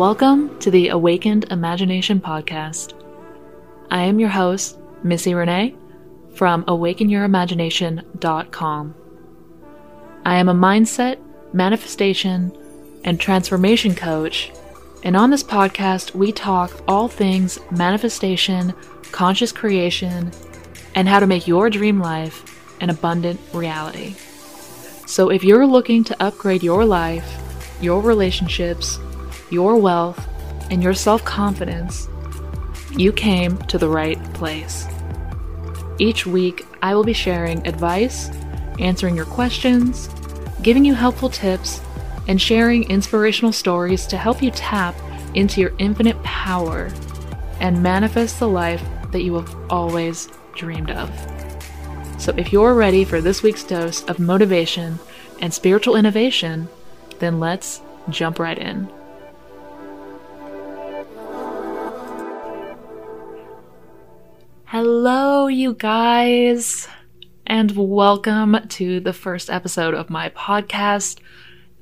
Welcome to the Awakened Imagination Podcast. I am your host, Missy Renee from awakenyourimagination.com. I am a mindset, manifestation, and transformation coach, and on this podcast, we talk all things manifestation, conscious creation, and how to make your dream life an abundant reality. So, if you're looking to upgrade your life, your relationships, your wealth, and your self confidence, you came to the right place. Each week, I will be sharing advice, answering your questions, giving you helpful tips, and sharing inspirational stories to help you tap into your infinite power and manifest the life that you have always dreamed of. So, if you're ready for this week's dose of motivation and spiritual innovation, then let's jump right in. Hello, you guys, and welcome to the first episode of my podcast.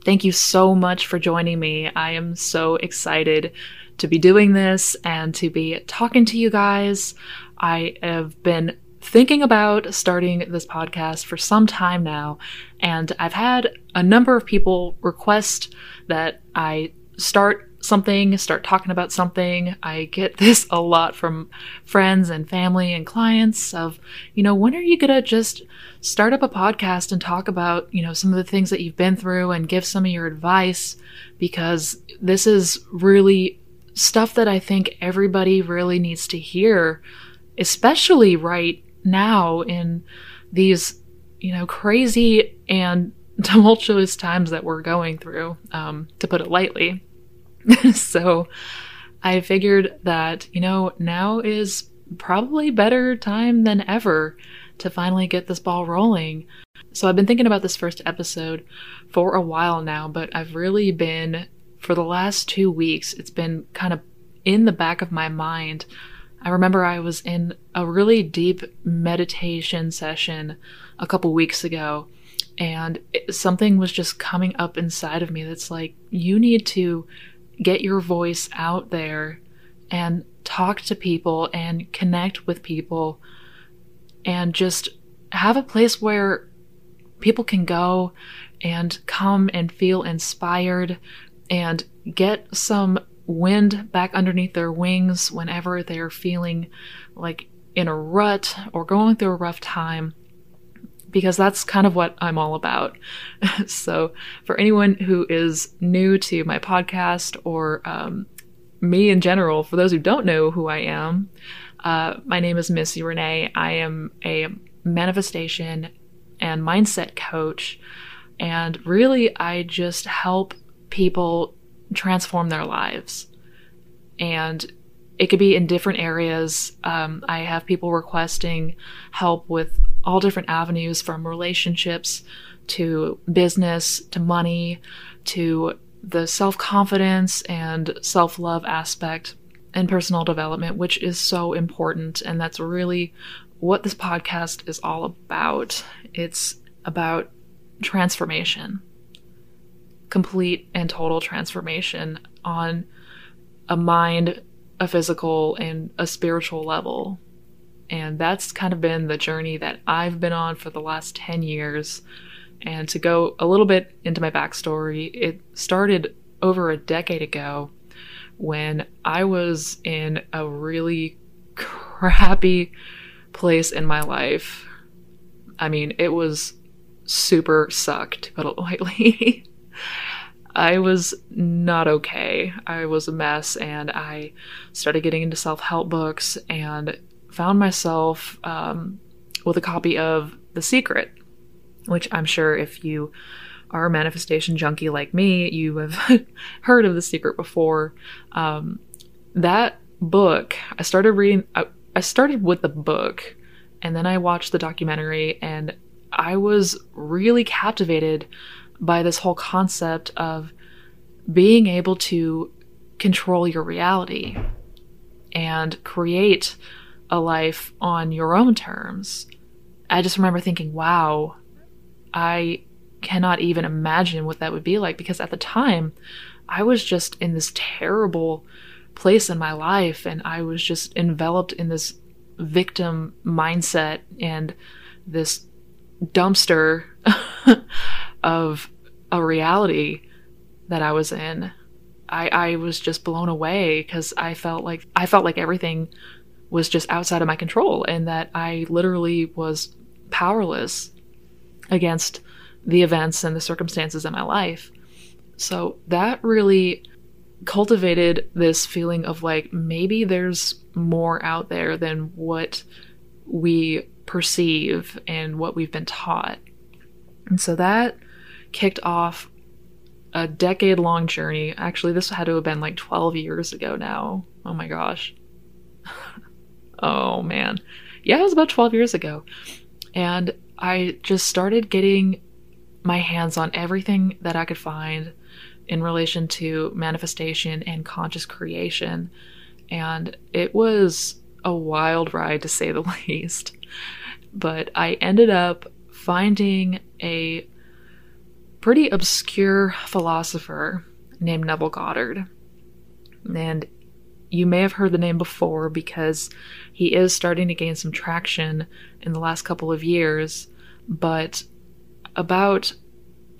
Thank you so much for joining me. I am so excited to be doing this and to be talking to you guys. I have been thinking about starting this podcast for some time now, and I've had a number of people request that I start something, start talking about something. I get this a lot from friends and family and clients of, you know, when are you going to just start up a podcast and talk about, you know, some of the things that you've been through and give some of your advice because this is really stuff that I think everybody really needs to hear, especially right now in these, you know, crazy and tumultuous times that we're going through, um, to put it lightly. so I figured that, you know, now is probably better time than ever to finally get this ball rolling. So I've been thinking about this first episode for a while now, but I've really been, for the last two weeks, it's been kind of in the back of my mind. I remember I was in a really deep meditation session a couple weeks ago, and something was just coming up inside of me that's like, you need to get your voice out there and talk to people and connect with people and just have a place where people can go and come and feel inspired and get some wind back underneath their wings whenever they're feeling like in a rut or going through a rough time because that's kind of what I'm all about. so, for anyone who is new to my podcast or um, me in general, for those who don't know who I am, uh, my name is Missy Renee. I am a manifestation and mindset coach. And really, I just help people transform their lives. And it could be in different areas. Um, I have people requesting help with all different avenues from relationships to business to money to the self confidence and self love aspect and personal development, which is so important. And that's really what this podcast is all about. It's about transformation, complete and total transformation on a mind, a physical, and a spiritual level. And that's kind of been the journey that I've been on for the last 10 years. And to go a little bit into my backstory, it started over a decade ago when I was in a really crappy place in my life. I mean, it was super sucked, to put it lightly. I was not okay. I was a mess, and I started getting into self help books and found myself um, with a copy of The Secret, which I'm sure if you are a manifestation junkie like me, you have heard of The Secret before. Um, that book, I started reading, I, I started with the book and then I watched the documentary and I was really captivated by this whole concept of being able to control your reality and create a life on your own terms. I just remember thinking, wow, I cannot even imagine what that would be like because at the time I was just in this terrible place in my life and I was just enveloped in this victim mindset and this dumpster of a reality that I was in. I, I was just blown away because I felt like I felt like everything was just outside of my control and that I literally was powerless against the events and the circumstances in my life. So that really cultivated this feeling of like maybe there's more out there than what we perceive and what we've been taught. And so that kicked off a decade long journey. Actually, this had to have been like 12 years ago now. Oh my gosh. oh man. Yeah, it was about 12 years ago. And I just started getting my hands on everything that I could find in relation to manifestation and conscious creation. And it was a wild ride to say the least. But I ended up finding a pretty obscure philosopher named Neville Goddard. And you may have heard the name before because he is starting to gain some traction in the last couple of years. But about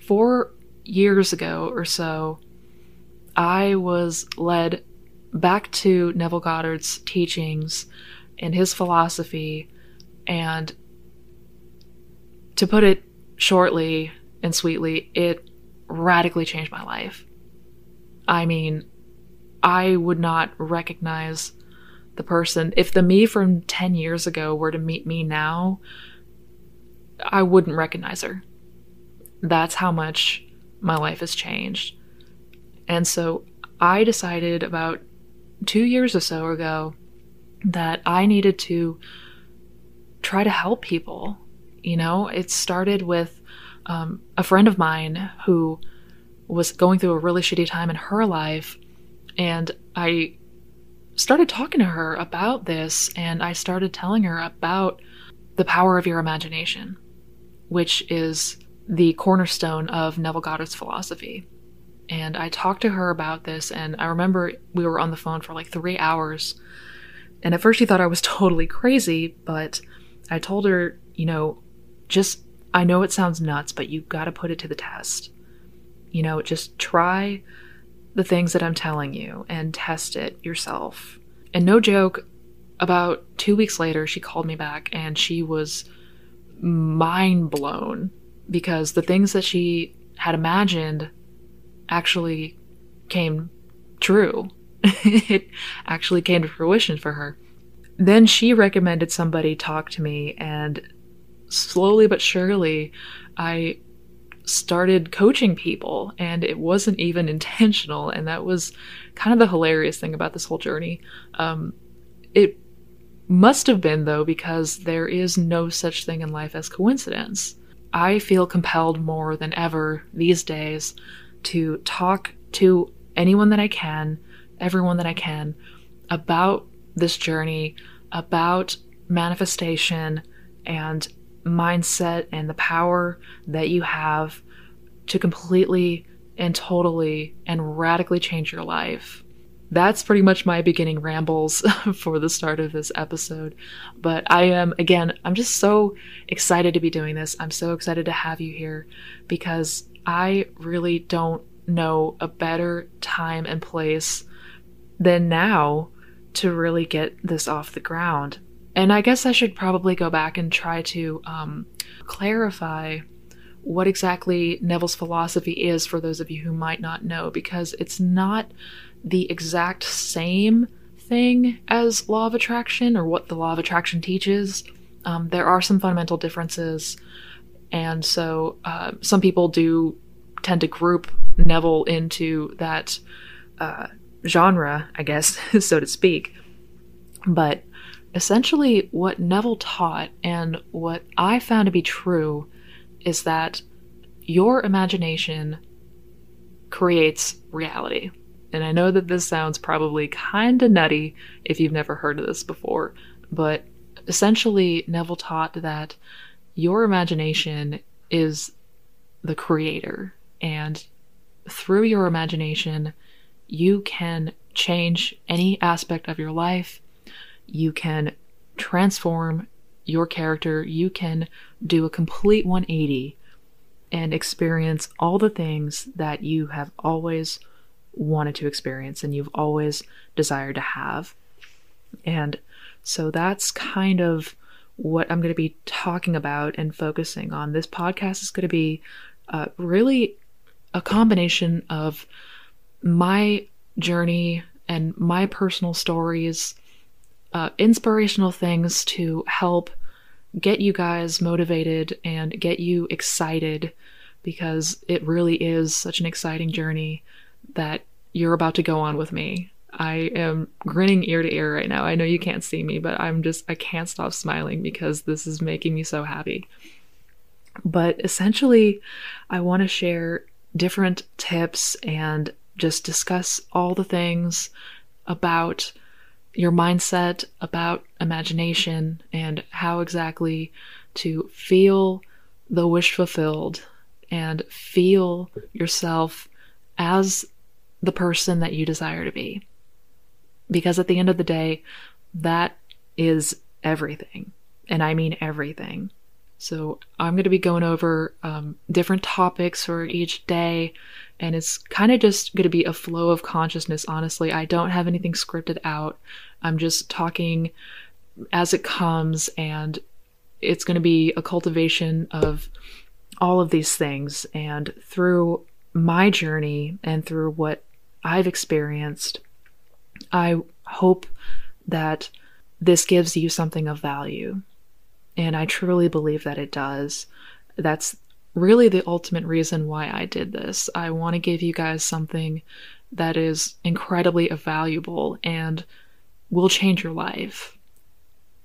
four years ago or so, I was led back to Neville Goddard's teachings and his philosophy. And to put it shortly and sweetly, it radically changed my life. I mean, I would not recognize the person. If the me from 10 years ago were to meet me now, I wouldn't recognize her. That's how much my life has changed. And so I decided about two years or so ago that I needed to try to help people. You know, it started with um, a friend of mine who was going through a really shitty time in her life. And I started talking to her about this, and I started telling her about the power of your imagination, which is the cornerstone of Neville Goddard's philosophy. And I talked to her about this, and I remember we were on the phone for like three hours. And at first, she thought I was totally crazy, but I told her, you know, just, I know it sounds nuts, but you gotta put it to the test. You know, just try the things that I'm telling you and test it yourself. And no joke, about two weeks later, she called me back and she was mind blown because the things that she had imagined actually came true. it actually came to fruition for her. Then she recommended somebody talk to me, and slowly but surely, I started coaching people, and it wasn't even intentional. And that was kind of the hilarious thing about this whole journey. Um, it must have been, though, because there is no such thing in life as coincidence. I feel compelled more than ever these days to talk to anyone that I can, everyone that I can, about this journey, about manifestation and mindset and the power that you have to completely and totally and radically change your life that's pretty much my beginning rambles for the start of this episode. But I am, again, I'm just so excited to be doing this. I'm so excited to have you here because I really don't know a better time and place than now to really get this off the ground. And I guess I should probably go back and try to um, clarify what exactly Neville's philosophy is for those of you who might not know, because it's not the exact same thing as law of attraction or what the law of attraction teaches. Um, there are some fundamental differences, and so uh, some people do tend to group Neville into that uh, genre, I guess, so to speak. But essentially, what Neville taught and what I found to be true is that your imagination creates reality. And I know that this sounds probably kind of nutty if you've never heard of this before, but essentially, Neville taught that your imagination is the creator. And through your imagination, you can change any aspect of your life. You can transform your character. You can do a complete 180 and experience all the things that you have always wanted to experience and you've always desired to have. And so that's kind of what I'm going to be talking about and focusing on. This podcast is going to be uh, really a combination of my journey and my personal stories, uh, inspirational things to help get you guys motivated and get you excited because it really is such an exciting journey that you're about to go on with me. I am grinning ear to ear right now. I know you can't see me, but I'm just, I can't stop smiling because this is making me so happy. But essentially, I want to share different tips and just discuss all the things about your mindset, about imagination, and how exactly to feel the wish fulfilled and feel yourself as the person that you desire to be. Because at the end of the day, that is everything. And I mean everything. So I'm going to be going over um, different topics for each day, and it's kind of just going to be a flow of consciousness, honestly. I don't have anything scripted out. I'm just talking as it comes, and it's going to be a cultivation of all of these things. And through my journey and through what I've experienced, I hope that this gives you something of value. And I truly believe that it does. That's really the ultimate reason why I did this. I want to give you guys something that is incredibly valuable and will change your life.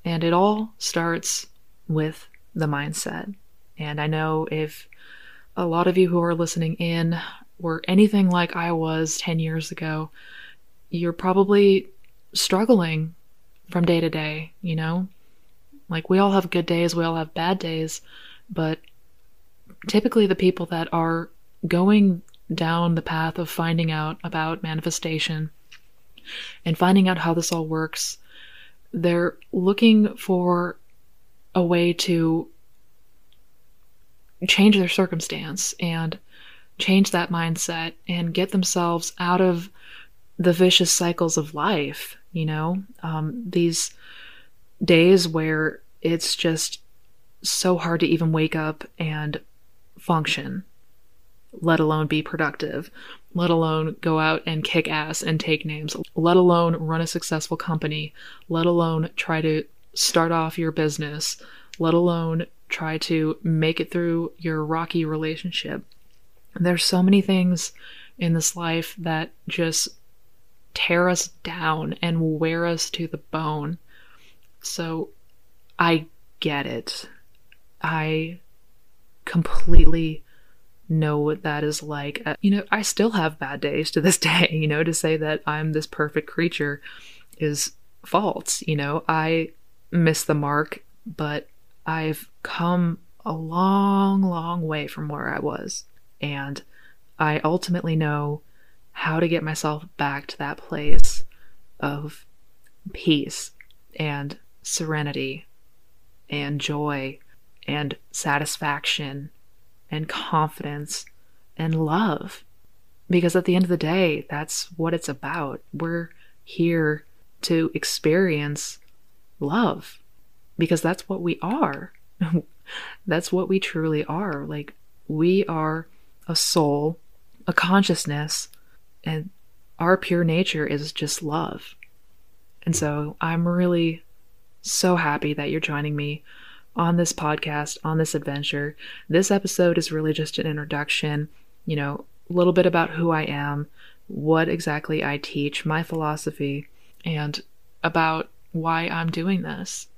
And it all starts with the mindset. And I know if a lot of you who are listening in were anything like I was 10 years ago, you're probably struggling from day to day, you know? Like, we all have good days, we all have bad days, but typically the people that are going down the path of finding out about manifestation and finding out how this all works, they're looking for a way to change their circumstance and change that mindset and get themselves out of the vicious cycles of life, you know, um, these days where it's just so hard to even wake up and function, let alone be productive, let alone go out and kick ass and take names, let alone run a successful company, let alone try to start off your business, let alone try to make it through your rocky relationship. There's so many things in this life that just tear us down and wear us to the bone. So I get it. I completely know what that is like. Uh, you know, I still have bad days to this day. You know, to say that I'm this perfect creature is false. You know, I miss the mark, but I've come a long, long way from where I was. And I ultimately know how to get myself back to that place of peace and serenity and joy and satisfaction and confidence and love. Because at the end of the day, that's what it's about. We're here to experience love because that's what we are. that's what we truly are. Like, we are a soul, a consciousness, and our pure nature is just love. And so I'm really so happy that you're joining me on this podcast, on this adventure. This episode is really just an introduction, you know, a little bit about who I am, what exactly I teach, my philosophy, and about why I'm doing this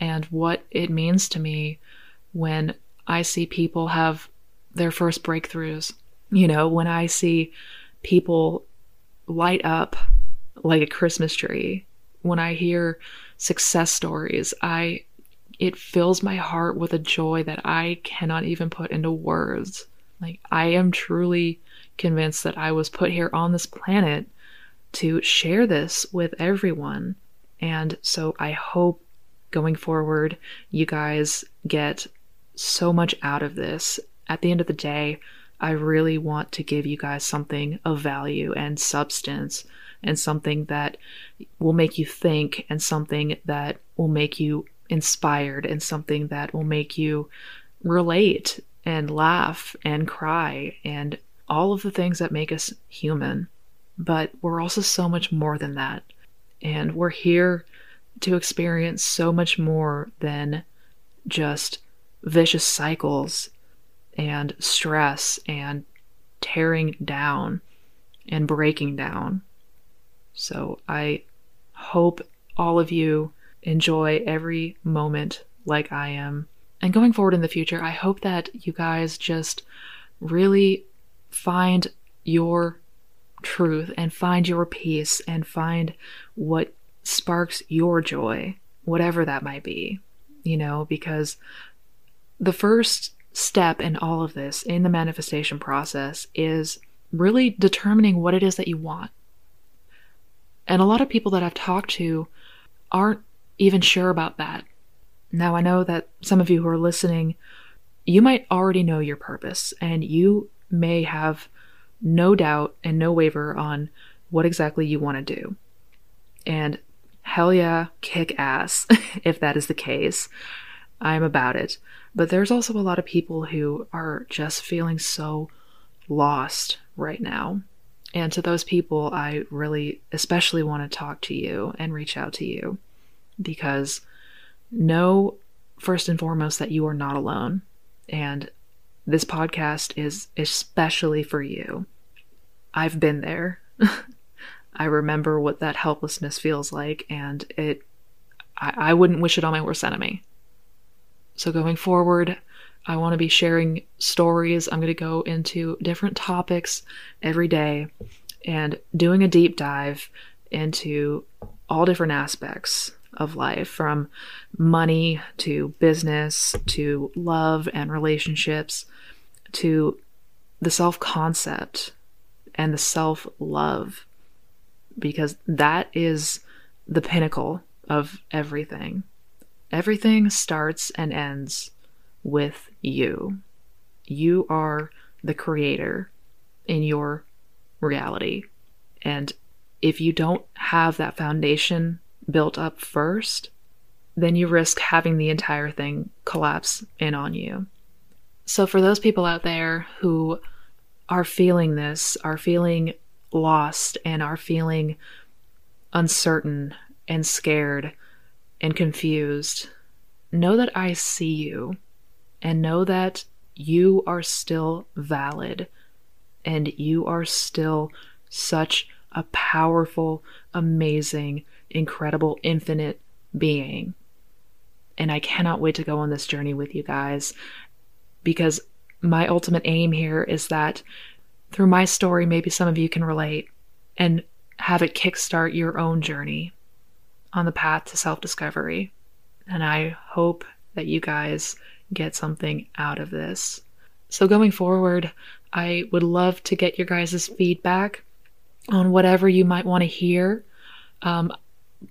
and what it means to me when I see people have their first breakthroughs. You know, when I see people light up like a Christmas tree, when I hear success stories, I it fills my heart with a joy that I cannot even put into words. Like, I am truly convinced that I was put here on this planet to share this with everyone. And so I hope going forward, you guys get so much out of this. At the end of the day, I really want to give you guys something of value and substance and something that will make you think and something that will make you inspired and something that will make you relate and laugh and cry and all of the things that make us human. But we're also so much more than that. And we're here to experience so much more than just vicious cycles and stress and tearing down and breaking down. So I hope all of you enjoy every moment like I am. And going forward in the future, I hope that you guys just really find your truth and find your peace and find what sparks your joy, whatever that might be, you know, because the first step in all of this, in the manifestation process, is really determining what it is that you want. And a lot of people that I've talked to aren't even sure about that. Now, I know that some of you who are listening, you might already know your purpose, and you may have no doubt and no waiver on what exactly you want to do. And hell yeah, kick ass if that is the case. I'm about it. But there's also a lot of people who are just feeling so lost right now. And to those people, I really especially want to talk to you and reach out to you because know first and foremost that you are not alone. And this podcast is especially for you. I've been there. I remember what that helplessness feels like, and it I, I wouldn't wish it on my worst enemy. So going forward, I want to be sharing stories. I'm going to go into different topics every day and doing a deep dive into all different aspects of life from money to business to love and relationships to the self concept and the self love because that is the pinnacle of everything. Everything starts and ends with you. You are the creator in your reality. And if you don't have that foundation built up first, then you risk having the entire thing collapse in on you. So, for those people out there who are feeling this, are feeling lost, and are feeling uncertain and scared and confused, know that I see you and know that you are still valid and you are still such a powerful, amazing, incredible, infinite being. And I cannot wait to go on this journey with you guys because my ultimate aim here is that through my story, maybe some of you can relate and have it kickstart your own journey on the path to self discovery. And I hope that you guys get something out of this. So, going forward, I would love to get your guys' feedback on whatever you might want to hear. Um,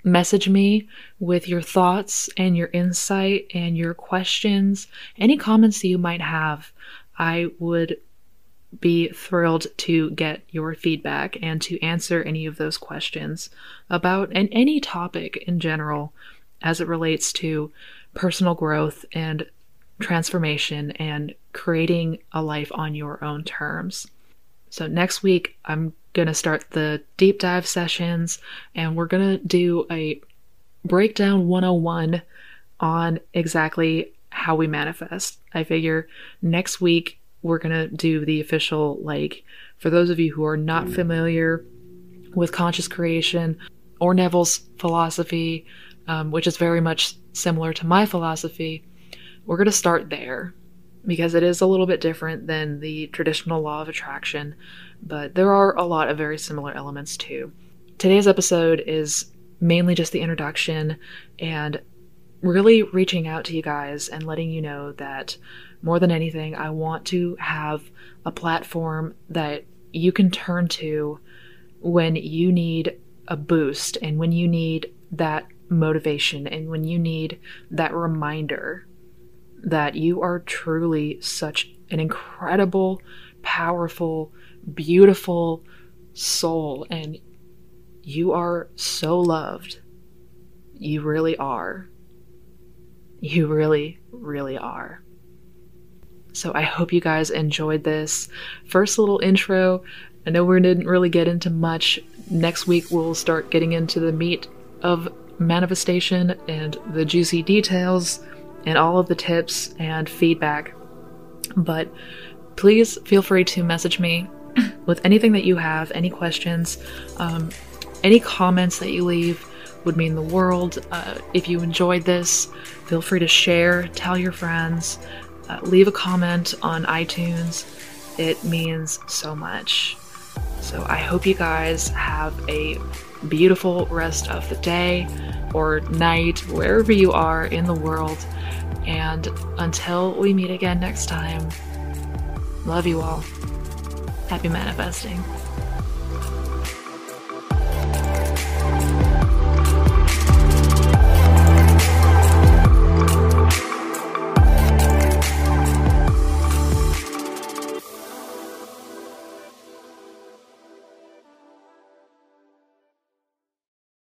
message me with your thoughts and your insight and your questions, any comments that you might have. I would be thrilled to get your feedback and to answer any of those questions about and any topic in general as it relates to personal growth and transformation and creating a life on your own terms. So, next week, I'm going to start the deep dive sessions and we're going to do a breakdown 101 on exactly how we manifest. I figure next week we're going to do the official, like, for those of you who are not familiar with conscious creation or Neville's philosophy, um, which is very much similar to my philosophy, we're going to start there because it is a little bit different than the traditional law of attraction, but there are a lot of very similar elements too. Today's episode is mainly just the introduction and really reaching out to you guys and letting you know that more than anything, I want to have a platform that you can turn to when you need a boost and when you need that motivation and when you need that reminder that you are truly such an incredible, powerful, beautiful soul and you are so loved. You really are. You really, really are. So I hope you guys enjoyed this first little intro. I know we didn't really get into much. Next week we'll start getting into the meat of manifestation and the juicy details and all of the tips and feedback. But please feel free to message me with anything that you have, any questions, um, any comments that you leave would mean the world. Uh, if you enjoyed this, feel free to share, tell your friends, uh, leave a comment on iTunes. It means so much. So I hope you guys have a beautiful rest of the day or night, wherever you are in the world. And until we meet again next time, love you all. Happy manifesting.